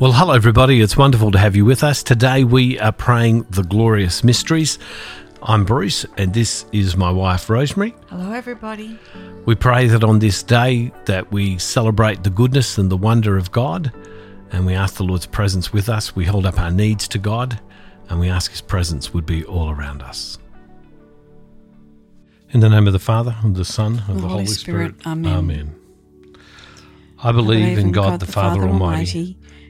Well, hello, everybody. It's wonderful to have you with us. Today we are praying the glorious mysteries. I'm Bruce, and this is my wife, Rosemary. Hello, everybody. We pray that on this day that we celebrate the goodness and the wonder of God, and we ask the Lord's presence with us. We hold up our needs to God, and we ask His presence would be all around us. In the name of the Father, and the Son, and, the, The Holy, Holy Spirit. Spirit. Amen. Amen. I believe in God, the Father Almighty,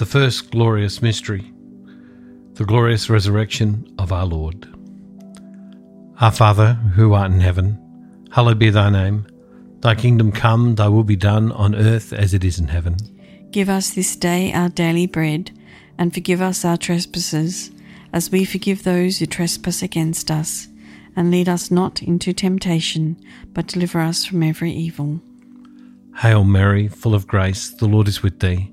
The first glorious mystery, the glorious resurrection of our Lord. Our Father, who art in heaven, hallowed be thy name. Thy kingdom come, thy will be done on earth as it is in heaven. Give us this day our daily bread, and forgive us our trespasses, as we forgive those who trespass against us. And lead us not into temptation, but deliver us from every evil. Hail Mary, full of grace, the Lord is with thee.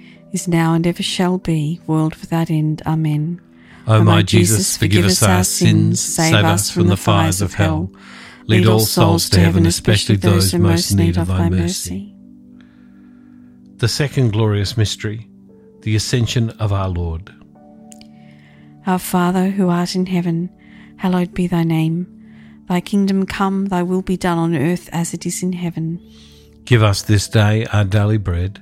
is now, and ever shall be, world without end. Amen. O my Jesus, forgive us our sins, save us from the fires of hell. Lead all souls to heaven, especially those who most need of thy mercy. The second glorious mystery, the ascension of our Lord. Our Father, who art in heaven, hallowed be thy name. Thy kingdom come, thy will be done on earth as it is in heaven. Give us this day our daily bread,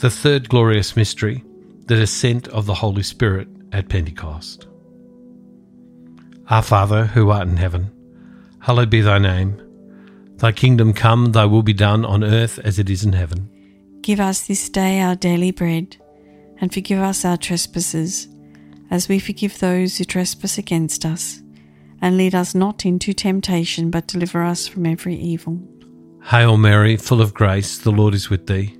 The third glorious mystery, the descent of the Holy Spirit at Pentecost. Our Father, who art in heaven, hallowed be thy name. Thy kingdom come, thy will be done on earth as it is in heaven. Give us this day our daily bread and forgive us our trespasses, as we forgive those who trespass against us. And lead us not into temptation, but deliver us from every evil. Hail Mary, full of grace, the Lord is with thee.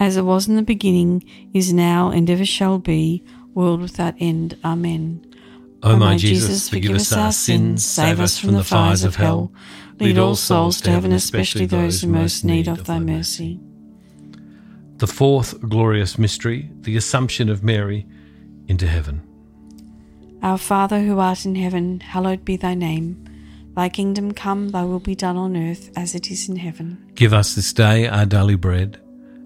As it was in the beginning, is now, and ever shall be, world without end. Amen. O my Jesus, forgive us our sins, save us from the fires of hell. Lead all souls to heaven, especially those in most need of thy mercy. The fourth glorious mystery, the Assumption of Mary into heaven. Our Father who art in heaven, hallowed be thy name. Thy kingdom come, thy will be done on earth as it is in heaven. Give us this day our daily bread,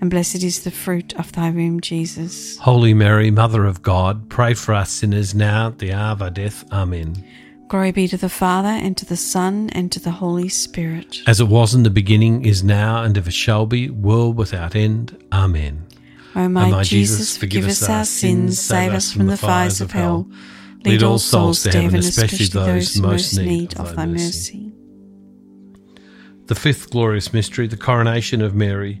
and blessed is the fruit of thy womb, Jesus. Holy Mary, Mother of God, pray for us sinners now at the hour of our death. Amen. Glory be to the Father, and to the Son, and to the Holy Spirit. As it was in the beginning, is now, and ever shall be, world without end. Amen. O my, o my Jesus, forgive us our sins, save us from the fires of hell. Lead all souls to heaven, especially those most in most need of thy mercy. The fifth glorious mystery, the coronation of Mary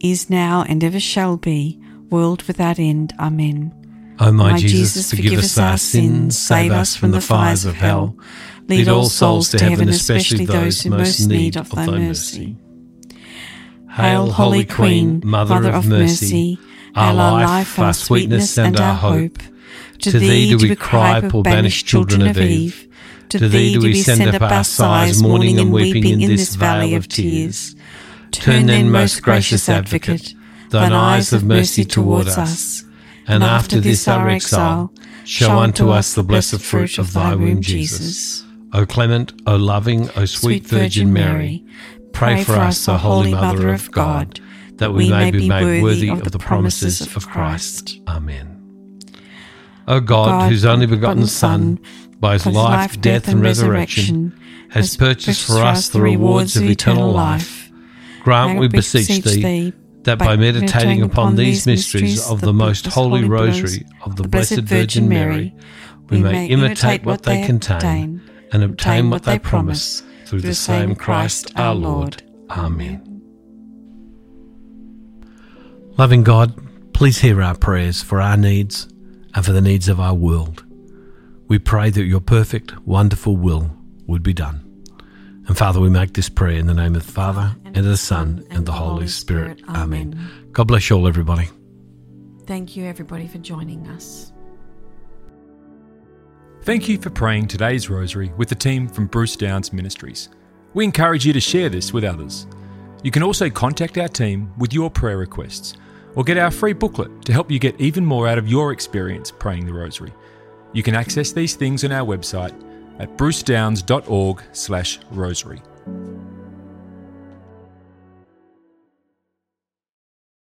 is now, and ever shall be, world without end. Amen. O my, my Jesus, Jesus, forgive us our sins, save us from the fires of hell. Lead all souls to heaven, especially those who most need of thy mercy. Hail, Holy Queen, Mother of mercy, our life, our sweetness, and our hope. To thee do we cry, poor banished children of Eve. To thee do we send up our sighs, mourning and weeping in this valley of tears. Turn then, most gracious Advocate, thine eyes of mercy towards us, and after this our exile, show unto us the blessed fruit of thy womb, Jesus. O clement, O loving, O sweet Virgin Mary, Pray for us, O Holy Mother of God, that we may be made worthy of the promises of Christ. Amen. O God, whose only begotten Son, by his life, death, and resurrection, has purchased for us the rewards of eternal life, grant, we beseech thee, that by meditating upon these mysteries of the most holy rosary of the Blessed Virgin Mary, we may imitate what they contain and obtain what they promise through the same Christ our Lord. Amen. Loving God, please hear our prayers for our needs and for the needs of our world. We pray that your perfect, wonderful will would be done. And Father, we make this prayer in the name of the Father, and of the Son, and the Holy Spirit. Amen. God bless you all, everybody. Thank you, everybody, for joining us. Thank you for praying today's rosary with the team from Bruce Downes Ministries. We encourage you to share this with others. You can also contact our team with your prayer requests or get our free booklet to help you get even more out of your experience praying the rosary. You can access these things on our website at brucedownes.org/rosary.